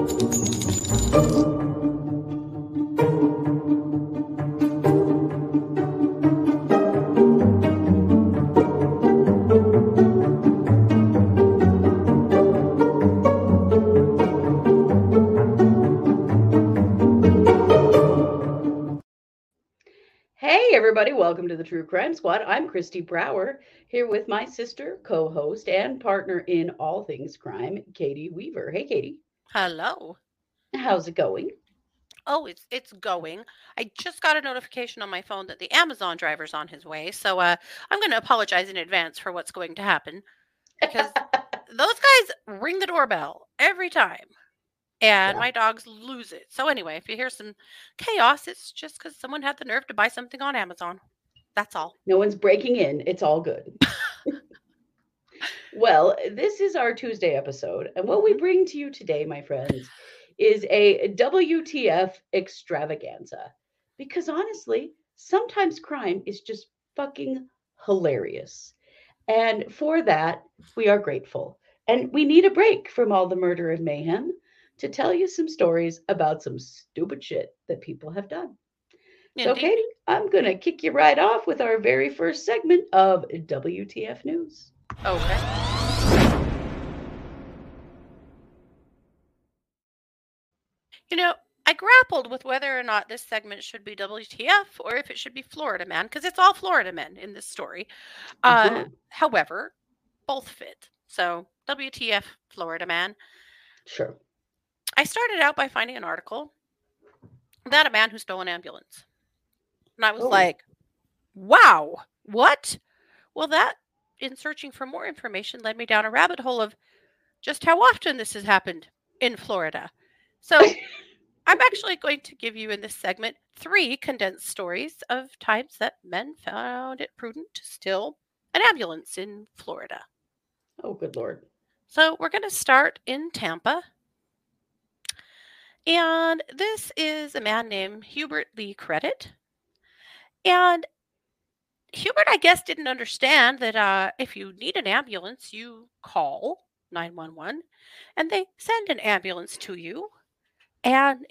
Hey, everybody, welcome to the True Crime Squad. I'm Christy Brower here with my sister, co host, and partner in all things crime, Katie Weaver. Hey, Katie. Hello. How's it going? Oh, it's it's going. I just got a notification on my phone that the Amazon driver's on his way, so uh, I'm going to apologize in advance for what's going to happen because those guys ring the doorbell every time, and Yeah. my dogs lose it. So anyway, if you hear some chaos, it's just because someone had the nerve to buy something on Amazon. That's all. No one's breaking in. It's all good. Well, this is our Tuesday episode. And what we Mhm. bring to you today, my friends, is a WTF extravaganza. Because honestly, sometimes crime is just fucking hilarious. And for that, we are grateful. And we need a break from all the murder and mayhem to tell you some stories about some stupid shit that people have done. So, Katie, I'm going to kick you right off with our very first segment of WTF News. Okay. You know, I grappled with whether or not this segment should be WTF or if it should be Florida Man, because it's all Florida men in this story. Uh, Uh-huh. however, both fit. So, WTF Florida Man. Sure. I started out by finding an article about a man who stole an ambulance. And I was Oh. like, wow, what? Well, that, in searching for more information, led me down a rabbit hole of just how often this has happened in Florida. So I'm actually going to give you in this segment three condensed stories of times that men found it prudent to steal an ambulance in Florida. Oh, good Lord. So we're going to start in Tampa. And this is a man named Hubert Lee Credit. And Hubert, I guess, didn't understand that uh, if you need an ambulance, you call 911 and they send an ambulance to you and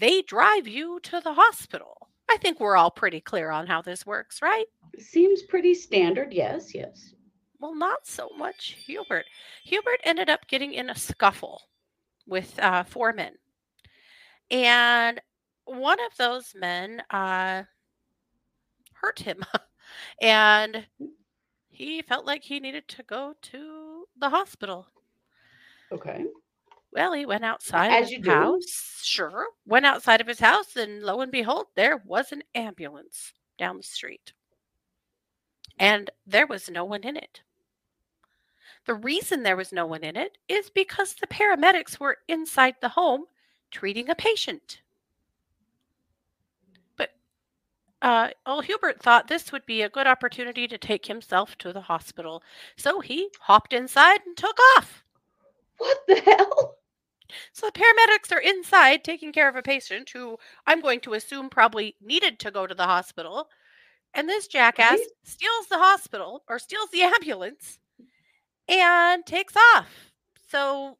they drive you to the hospital. I think we're all pretty clear on how this works, right? Seems pretty standard. Yes, yes. Well, not so much Hubert. Hubert ended up getting in a scuffle with uh, four men. And one of those men uh, hurt him. and he felt like he needed to go to the hospital. Okay. Well, he went outside As of you his do. house. Sure. Went outside of his house, and lo and behold, there was an ambulance down the street. And there was no one in it. The reason there was no one in it is because the paramedics were inside the home treating a patient. But uh, old Hubert thought this would be a good opportunity to take himself to the hospital. So he hopped inside and took off. What the hell? So the paramedics are inside taking care of a patient who I'm going to assume probably needed to go to the hospital. And this jackass Right. steals the hospital or steals the ambulance and takes off. So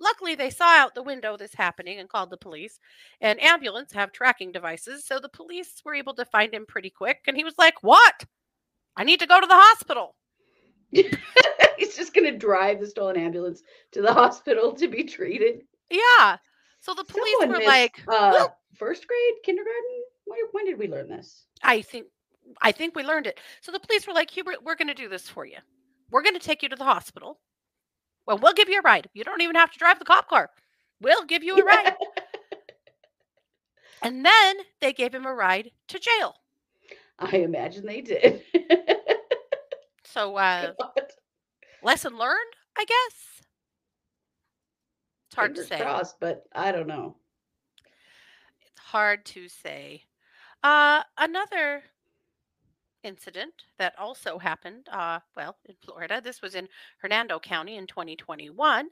luckily they saw out the window this happening and called the police. And ambulance have tracking devices, so the police were able to find him pretty quick and he was like, "What? I need to go to the hospital." He's just going to drive the stolen ambulance to the hospital to be treated. Yeah. So the police Someone were missed, like, uh, "Well, first grade, kindergarten? When, when did we learn this? I think I think we learned it. So the police were like, Hubert, we're going to do this for you. We're going to take you to the hospital. Well, we'll give you a ride. You don't even have to drive the cop car. We'll give you a ride. And then they gave him a ride to jail. I imagine they did. So uh, God. lesson learned, I guess. It's hard Fingers to say. crossed, but I don't know. It's hard to say. Uh, another incident that also happened, uh, well, in Florida. This was in Hernando County in 2021.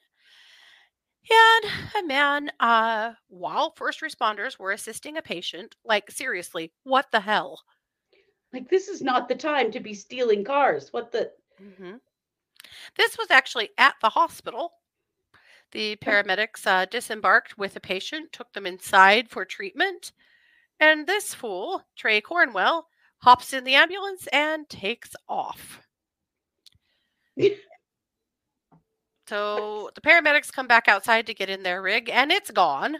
And a man, uh, while first responders were assisting a patient, like seriously, what the hell? Like this is not the time to be stealing cars. What the? hmm This was actually at the hospital. The paramedics uh, disembarked with a patient, took them inside for treatment, and this fool, Trey Cornwell, hops in the ambulance and takes off. so the paramedics come back outside to get in their rig, and it's gone.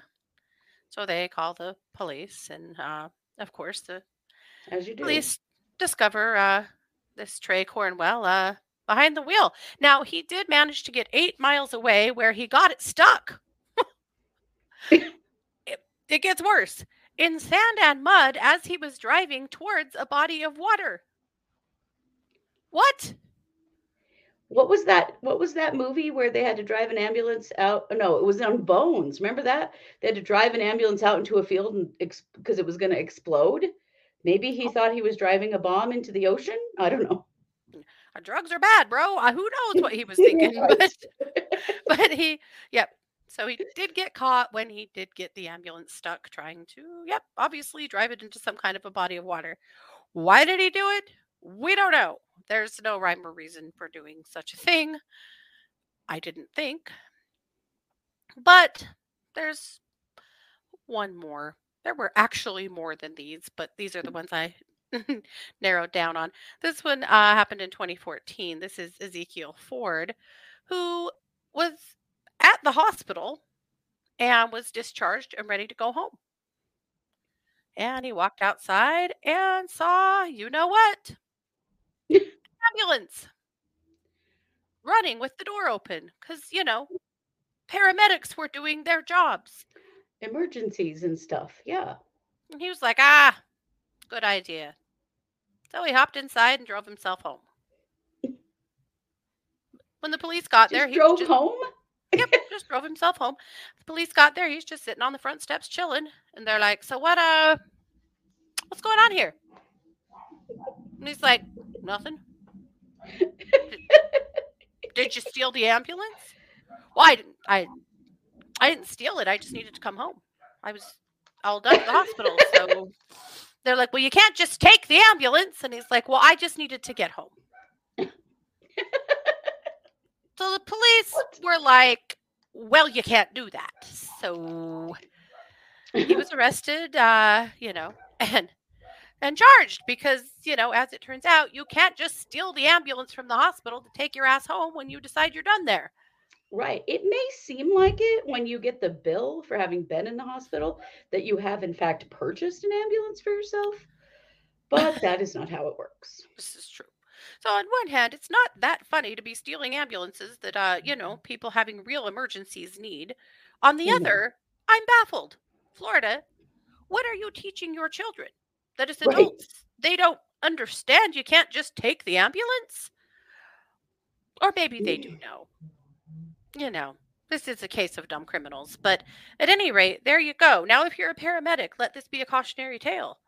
So they call the police, and uh, of course, the As you do. police discover uh, this Trey Cornwell uh, behind the wheel. Now, he did manage to get eight miles away where he got it stuck. it, it gets worse. In sand and mud as he was driving towards a body of water. What? What was that? What was that movie where they had to drive an ambulance out? No, it was on Bones. Remember that? They had to drive an ambulance out into a field and because it was going to explode. Maybe he thought he was driving a bomb into the ocean. I don't know. Drugs are bad, bro. Uh, who knows what he was thinking? But, but he, yep. So he did get caught when he did get the ambulance stuck trying to, yep, obviously drive it into some kind of a body of water. Why did he do it? We don't know. There's no rhyme or reason for doing such a thing. I didn't think. But there's one more. There were actually more than these, but these are the ones I narrowed down on. This one uh, happened in 2014. This is Ezekiel Ford, who was at the hospital and was discharged and ready to go home. And he walked outside and saw, you know what? Ambulance running with the door open because, you know, paramedics were doing their jobs. Emergencies and stuff. Yeah. And he was like, ah, good idea. So he hopped inside and drove himself home. When the police got there, he drove just, home. Yep, just drove himself home. The police got there, he's just sitting on the front steps chilling. And they're like, So what uh what's going on here? And he's like, Nothing. Did you steal the ambulance? Well, I didn't I I didn't steal it. I just needed to come home. I was all done at the hospital. So they're like, Well, you can't just take the ambulance. And he's like, Well, I just needed to get home. So the police were like, Well, you can't do that. So he was arrested, uh, you know, and and charged because, you know, as it turns out, you can't just steal the ambulance from the hospital to take your ass home when you decide you're done there. Right. It may seem like it when you get the bill for having been in the hospital that you have, in fact, purchased an ambulance for yourself, but that is not how it works. This is true. So on one hand, it's not that funny to be stealing ambulances that uh, you know, people having real emergencies need. On the Mhm. other, I'm baffled. Florida, what are you teaching your children? That as Right. adults, they don't understand you can't just take the ambulance? Or maybe they do know. You know, this is a case of dumb criminals. But at any rate, there you go. Now, if you're a paramedic, let this be a cautionary tale.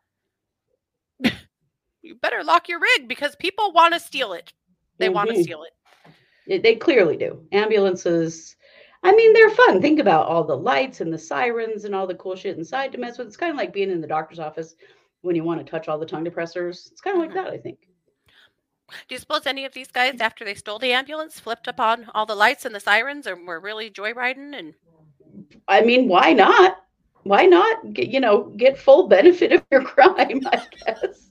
You better lock your rig because people want to steal it. They want to steal it. They- clearly do. Ambulances, I mean, they're fun. Think about all the lights and the sirens and all the cool shit inside to mess with. It's kind of like being in the doctor's office when you want to touch all the tongue depressors. It's kind of Mhm. like that, I think. Do you suppose any of these guys, after they stole the ambulance, flipped up on all the lights and the sirens and were really joyriding? And I mean, why not? Why not get, you know, get full benefit of your crime, I guess.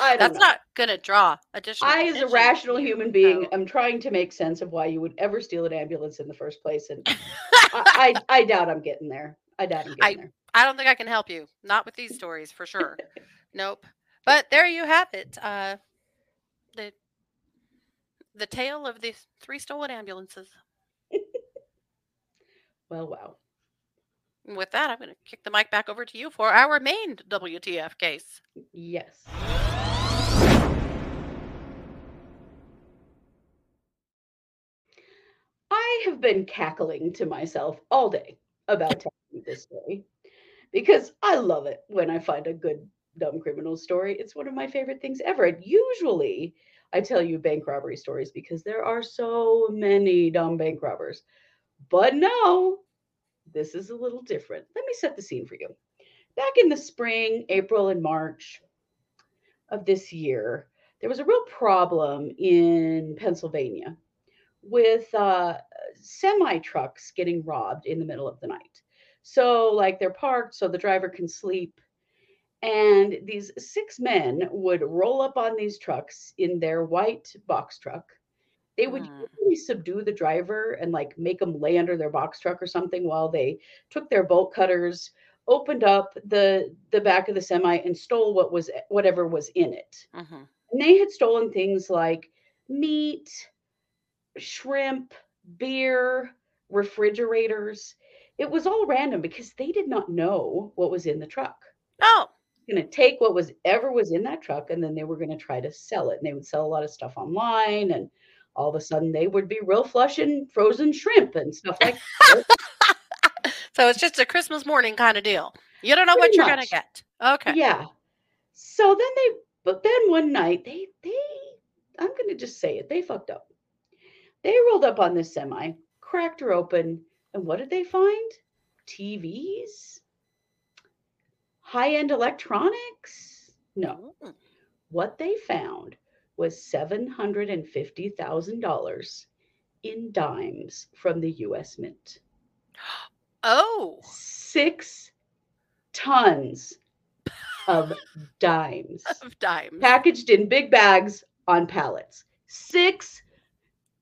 I that's know. not going to draw additional. I, as a rational human being, so- am trying to make sense of why you would ever steal an ambulance in the first place. And I, I, I doubt I'm getting there. I doubt I'm getting there. I don't think I can help you. Not with these stories for sure. nope. But there you have it. Uh, the the tale of the three stolen ambulances. Well, wow. And with that, I'm going to kick the mic back over to you for our main WTF case. Yes. I have been cackling to myself all day about telling you this story because I love it when I find a good dumb criminal story. It's one of my favorite things ever. And usually I tell you bank robbery stories because there are so many dumb bank robbers. But no, this is a little different. Let me set the scene for you. Back in the spring, April, and March of this year, there was a real problem in Pennsylvania with uh, semi trucks getting robbed in the middle of the night. So, like, they're parked so the driver can sleep. And these six men would roll up on these trucks in their white box truck. They would Mm. usually subdue the driver and like make them lay under their box truck or something while they took their bolt cutters, opened up the the back of the semi and stole what was whatever was in it. hmm And they had stolen things like meat, shrimp, beer, refrigerators. It was all random because they did not know what was in the truck. Oh, Going to take what was ever was in that truck and then they were going to try to sell it. And they would sell a lot of stuff online and all of a sudden they would be real flushing frozen shrimp and stuff like that. so it's just a Christmas morning kind of deal. You don't know what you're gonna get. Okay. Yeah. So then they, but then one night they, they, I'm going to just say it, they fucked up. They rolled up on this semi, cracked her open, and what did they find? TVs? High end electronics? No. Mm. What they found was $750,000 in dimes from the US Mint. Oh, Six tons of dimes of dimes. packaged in big bags on pallets. Six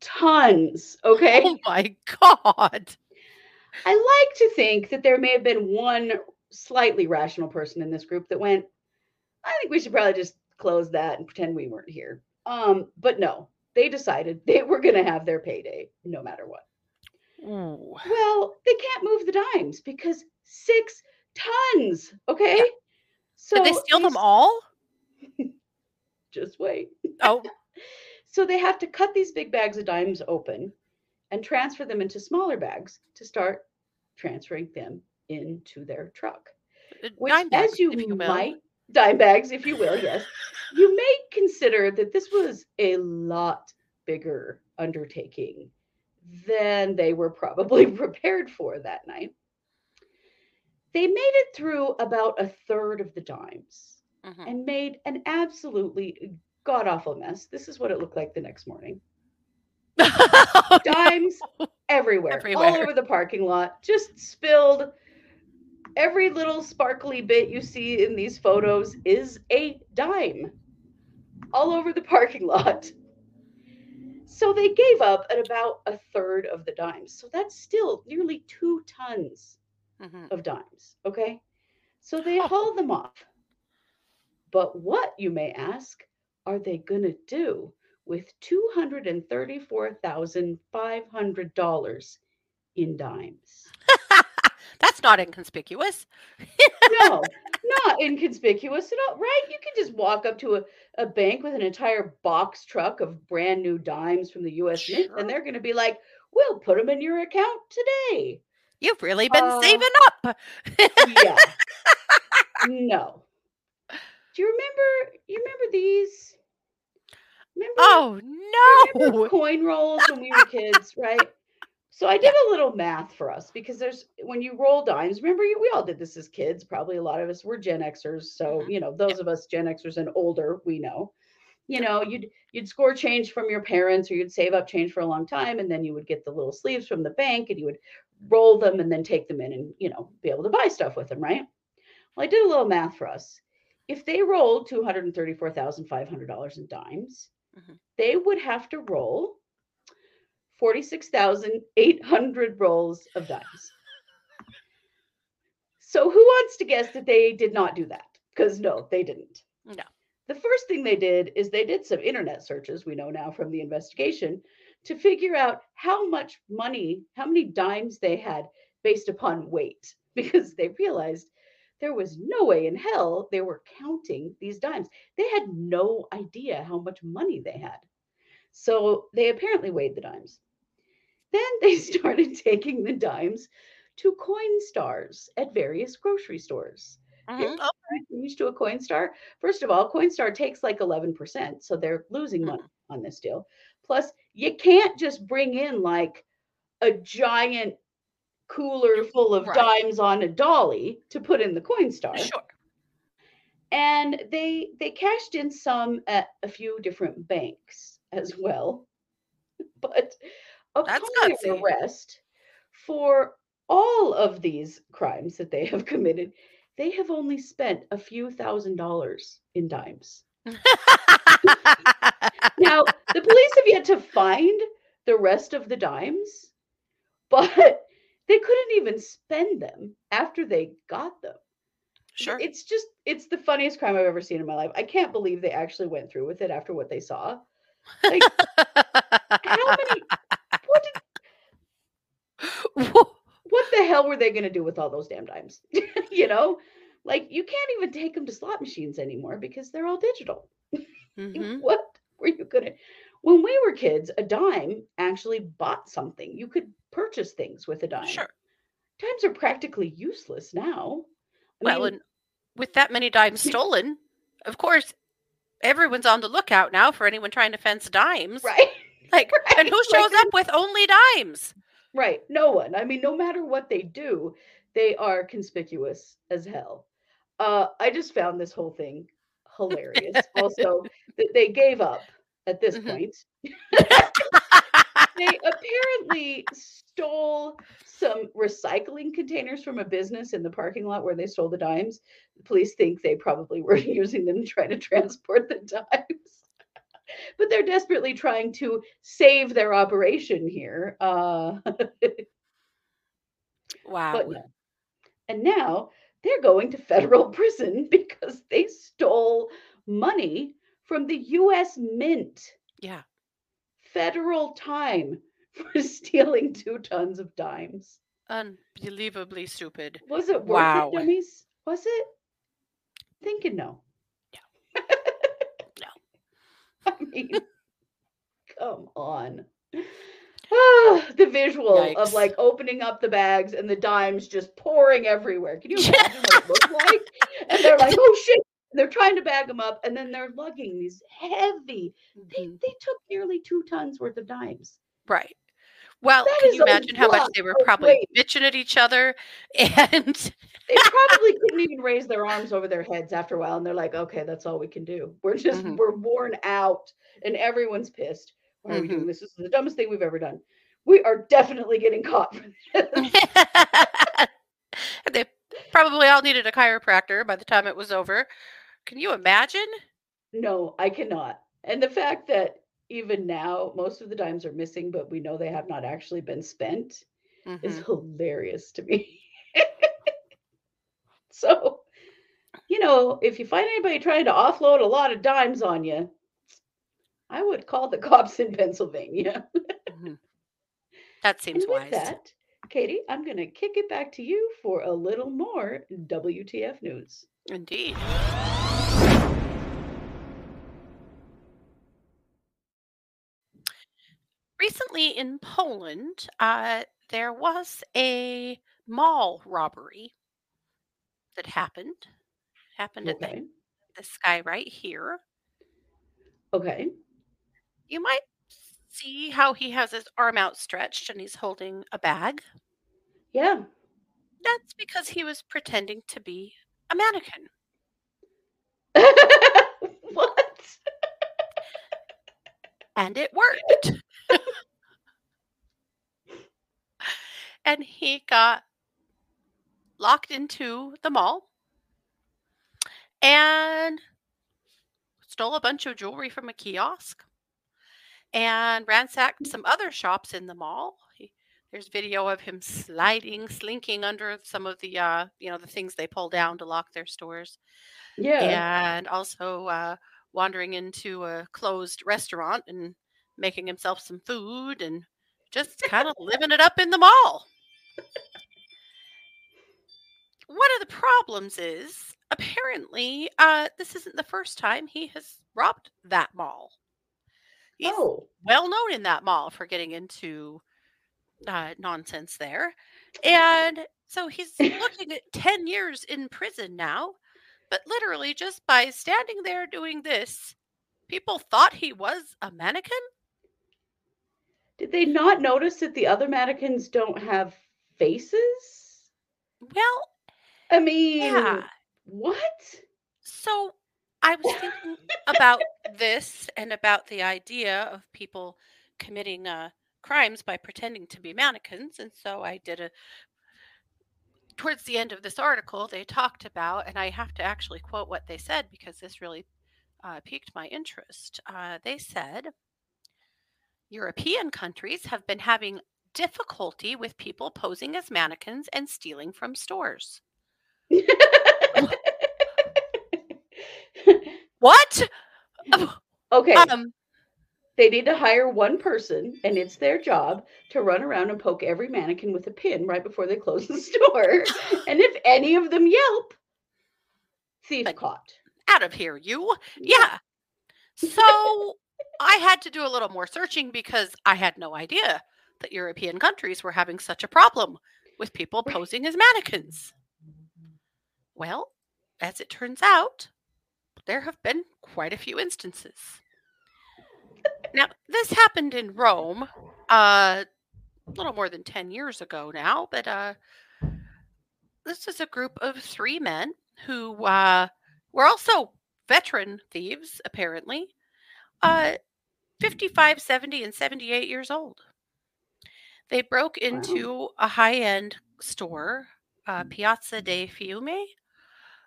tons. Okay. Oh my god. I like to think that there may have been one slightly rational person in this group that went, I think we should probably just close that and pretend we weren't here. Um, but no, they decided they were going to have their payday no matter what. Ooh. Well, they can't move the dimes because six tons. Okay. So Did they steal them all? Just wait. Oh, So they have to cut these big bags of dimes open and transfer them into smaller bags to start transferring them into their truck. uh, Which, dime as you, if might, dime bags, if you will, yes, you may consider that this was a lot bigger undertaking than they were probably prepared for that night. They made it through about a third of the dimes Mhm. and made an absolutely god awful mess. This is what it looked like the next morning. Dimes everywhere, all Everywhere. over the parking lot, just spilled. Every little sparkly bit you see in these photos is a dime all over the parking lot. So they gave up at about a third of the dimes. So that's still nearly two tons Mhm. of dimes. Okay. So they Oh. haul them off. But what, you may ask, are they going to do with $234,500 in dimes? That's not inconspicuous. No, not inconspicuous at all, right? You can just walk up to a, a bank with an entire box truck of brand new dimes from the US Mint, and they're going to be like, we'll put them in your account today. You've really been Uh, saving up. yeah. No. Do you remember? You remember these? Remember, Oh remember no. coin rolls when we were kids, right? So I did a little math for us because there's when you roll dimes. Remember, you, we all did this as kids. Probably a lot of us were Gen Xers, so Mhm. you know those of us Gen Xers and older, we know. You know, you'd you'd score change from your parents, or you'd save up change for a long time, and then you would get the little sleeves from the bank, and you would roll them and then take them in, and you know, be able to buy stuff with them, right? Well, I did a little math for us. If they rolled two hundred and thirty-four thousand five hundred dollars in dimes, Mhm. they would have to roll forty-six thousand eight hundred rolls of dimes. So, who wants to guess that they did not do that? Because no, they didn't. No. The first thing they did is they did some internet searches, we know now from the investigation, to figure out how much money, how many dimes they had based upon weight, because they realized there was no way in hell they were counting these dimes. They had no idea how much money they had. So they apparently weighed the dimes. Then they started taking the dimes to Coinstars at various grocery stores. Mhm. Oh, Used to a Coinstar. First of all, Coinstar takes like 11%, so they're losing money on this deal. Plus, you can't just bring in like a giant cooler full of Right. dimes on a dolly to put in the Coinstar. Sure. And they they cashed in some at a few different banks as well. But That's upon their gutsy. arrest for all of these crimes that they have committed, they have only spent a few thousand dollars in dimes. Now, the police have yet to find the rest of the dimes, but they couldn't even spend them after they got them. sure. It's just, it's the funniest crime I've ever seen in my life. I can't believe they actually went through with it after what they saw. Like, how many, what, did, Whoa. what the hell were they going to do with all those damn dimes? you know, like you can't even take them to slot machines anymore because they're all digital. Mhm. What were you gonna? When we were kids, a dime actually bought something. You could purchase things with a dime. Sure. Dimes are practically useless now. I Well, mean, and with that many dimes stolen, of course, everyone's on the lookout now for anyone trying to fence dimes. right, Like, and right, who like shows up with only dimes? Right. No one. I mean, no matter what they do, they are conspicuous as hell. Uh, I just found this whole thing hilarious. also, that they gave up at this Mhm. point. they apparently stole some recycling containers from a business in the parking lot where they stole the dimes. The police think they probably were using them to try to transport the dimes. But they're desperately trying to save their operation here. Uh, wow. no. And now they're going to federal prison because they stole money from the US Mint. Yeah. Federal time for stealing two tons of dimes. Unbelievably stupid. Was it worth Wow. it, dummies? Was it? Thinking. No. I mean, come on. The visual of like opening up the bags and the dimes just pouring everywhere. Can you imagine what it looked like? And they're like, oh shit. And they're trying to bag them up and then they're lugging these heavy. They, Mhm. they took nearly two tons worth of dimes. Right. Well, That can you imagine how much they were probably weight. bitching at each other? And They probably couldn't even raise their arms over their heads after a while. And they're like, okay, that's all we can do. We're just, Mhm. we're worn out and everyone's pissed. Why are we doing Mhm. this? This is the dumbest thing we've ever done. We are definitely getting caught they probably all needed a chiropractor by the time it was over. Can you imagine? no, I cannot. And the fact that even now, most of the dimes are missing, but we know they have not actually been spent is Mhm. hilarious to me. so, you know, if you find anybody trying to offload a lot of dimes on you, I would call the cops in Pennsylvania. Mhm. That And seems with wise. that, Katie, I'm going to kick it back to you for a little more WTF news. Indeed. Recently in Poland, uh, there was a mall robbery that happened. Happened at the, this guy right here. Okay. You might see how he has his arm outstretched and he's holding a bag. Yeah. That's because he was pretending to be a mannequin. what? And it worked. and he got locked into the mall and stole a bunch of jewelry from a kiosk and ransacked some other shops in the mall. He, there's video of him sliding, slinking under some of the uh, you know, the things they pull down to lock their stores Yeah. and also uh, wandering into a closed restaurant and making himself some food and just kind of living it up in the mall. One of the problems is apparently uh, this isn't the first time he has robbed that mall. He's Oh. well known in that mall for getting into uh, nonsense there. And so he's looking at 10 years in prison now. But literally, just by standing there doing this, people thought he was a mannequin. Did they not notice that the other mannequins don't have faces? Well, I mean, yeah. what? So I was thinking about this and about the idea of people committing uh, crimes by pretending to be mannequins. And so I did a towards the end of this article, they talked about, and I have to actually quote what they said because this really uh, piqued my interest. Uh, they said, European countries have been having difficulty with people posing as mannequins and stealing from stores. what? okay. Um, they need to hire one person, and it's their job to run around and poke every mannequin with a pin right before they close the store. and if any of them yelp, thief caught. out of here, you. Yeah. So I had to do a little more searching because I had no idea that European countries were having such a problem with people posing as mannequins. Well, as it turns out, there have been quite a few instances. Now, this happened in Rome uh, a little more than 10 years ago now, but uh, this is a group of three men who uh, were also veteran thieves, apparently. Uh, 55, 70, and 78 years old. They broke into a high end store, uh, Piazza dei Fiume.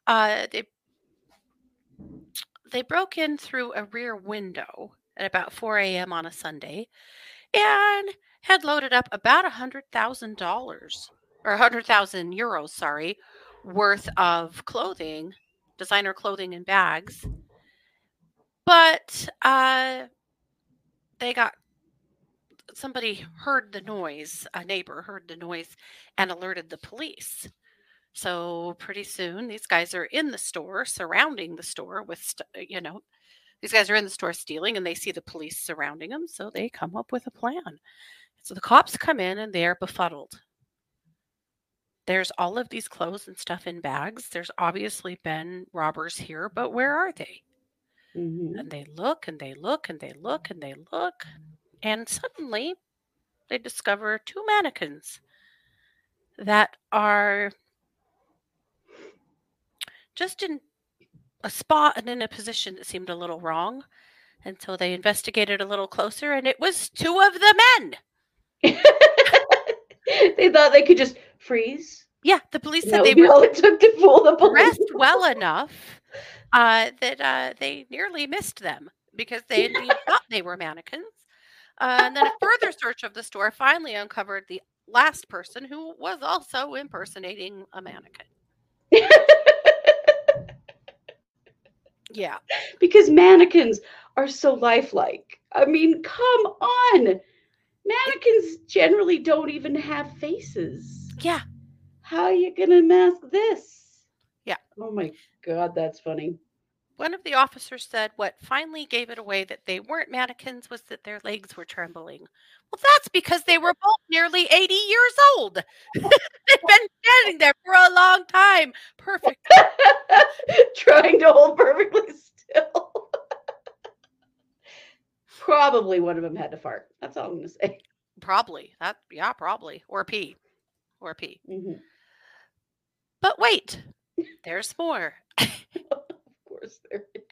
Uh, they they broke in through a rear window at about 4 a.m. on a Sunday and had loaded up about a $100,000 or 100,000 euros, sorry, worth of clothing, designer clothing and bags. But uh, they got somebody heard the noise, a neighbor heard the noise and alerted the police. So pretty soon these guys are in the store, surrounding the store with, you know, these guys are in the store stealing and they see the police surrounding them. So they come up with a plan. So the cops come in and they're befuddled. There's all of these clothes and stuff in bags. There's obviously been robbers here, but where are they? Mhm. And they look and they look and they look and they look. And suddenly they discover two mannequins that are just in a spot and in a position that seemed a little wrong. And so they investigated a little closer, and it was two of the men. they thought they could just freeze. Yeah, the police said they would were all it took to fool the police. dressed well enough uh, that uh, they nearly missed them because they indeed thought they were mannequins. Uh, and then a further search of the store finally uncovered the last person who was also impersonating a mannequin. Yeah. because mannequins are so lifelike. I mean, come on. Mannequins generally don't even have faces. Yeah. How are you going to mask this? Yeah. Oh my God, that's funny. One of the officers said what finally gave it away that they weren't mannequins was that their legs were trembling. Well, that's because they were both nearly 80 years old. They've been standing there for a long time. Perfect. Trying to hold perfectly still. Probably one of them had to fart. That's all I'm going to say. Probably. That yeah, probably. Or pee. Or pee. Mhm. But wait. There's more. Of course, there is.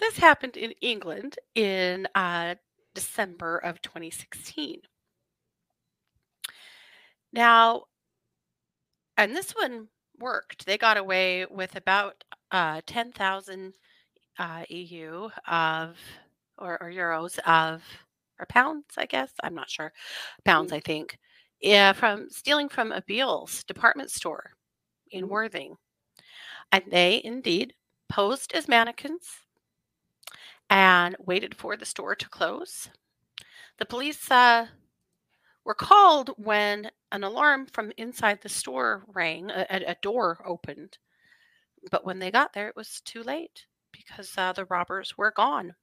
This happened in England in uh, December of 2016. Now, and this one worked. They got away with about uh, 10,000 uh, EU of, or, or euros of, or pounds, I guess. I'm not sure. Pounds, Mm. I think. Yeah, from stealing from a Beales department store in Mm. Worthing. And they indeed posed as mannequins and waited for the store to close. The police uh, were called when an alarm from inside the store rang, a, a- door opened. But when they got there, it was too late because uh, the robbers were gone.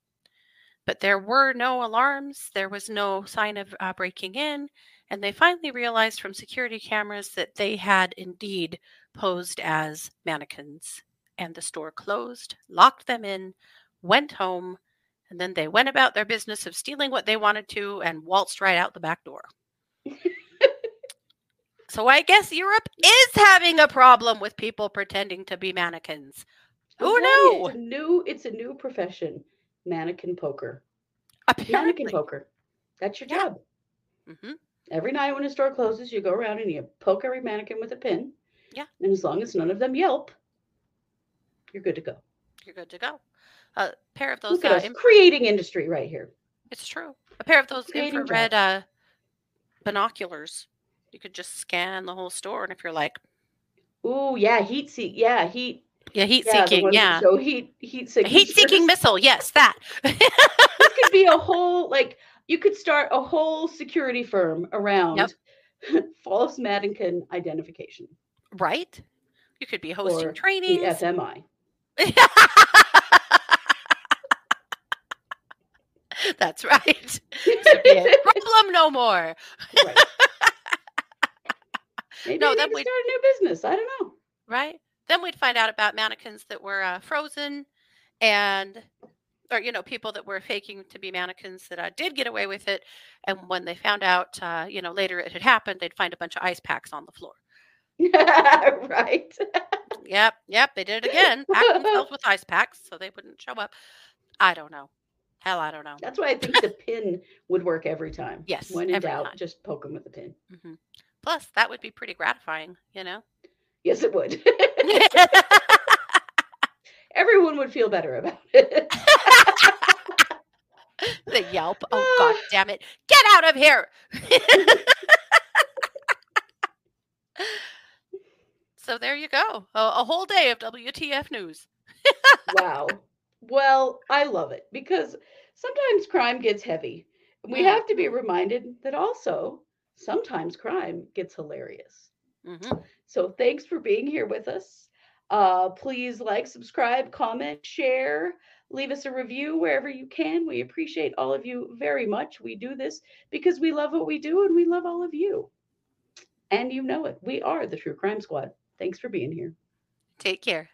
But there were no alarms, there was no sign of uh, breaking in, and they finally realized from security cameras that they had indeed posed as mannequins. And the store closed, locked them in, went home, and then they went about their business of stealing what they wanted to and waltzed right out the back door. so I guess Europe is having a problem with people pretending to be mannequins. Who you, knew? It's a new, it's a new profession. Mannequin poker. Apparently. Mannequin poker. That's your Yeah. job. hmm Every night when a store closes, you go around and you poke every mannequin with a pin. Yeah. And as long as none of them yelp, you're good to go. You're good to go. A pair of those. Uh, creating industry right here. it's true. A pair of those Creating infrared uh, binoculars. You could just scan the whole store, and if you're like, Ooh, yeah, heat seek. Yeah, heat. yeah, heat Yeah, seeking, yeah, so heat heat seeking. heat seeking missile, yes, that. this could be a whole like you could start a whole security firm around false mannequin identification. right? You could be hosting Or The trainings. FMI. That's right. Should be a problem no more. Right. Maybe No, then we'd- start a new business. I don't know. Right? Then we'd find out about mannequins that were uh, frozen and or you know people that were faking to be mannequins that uh, did get away with it and when they found out uh, you know later it had happened they'd find a bunch of ice packs on the floor right. Yep yep they did it again packed themselves with ice packs so they wouldn't show up i don't know hell i don't know That's why I think the pin would work every time. Yes, When in doubt, time. just poke them with a pin. hmm plus that would be pretty gratifying you know Yes, it would. Everyone would feel better about it. the yelp oh god damn it get out of here so there you go a, a whole day of wtf news wow. Well, I love it because sometimes crime gets heavy. We Mm. have to be reminded that also sometimes crime gets hilarious. hmm So thanks for being here with us. Uh, please like, subscribe, comment, share, leave us a review wherever you can. We appreciate all of you very much. We do this because we love what we do and we love all of you. And you know it. We are the True Crime Squad. Thanks for being here. Take care.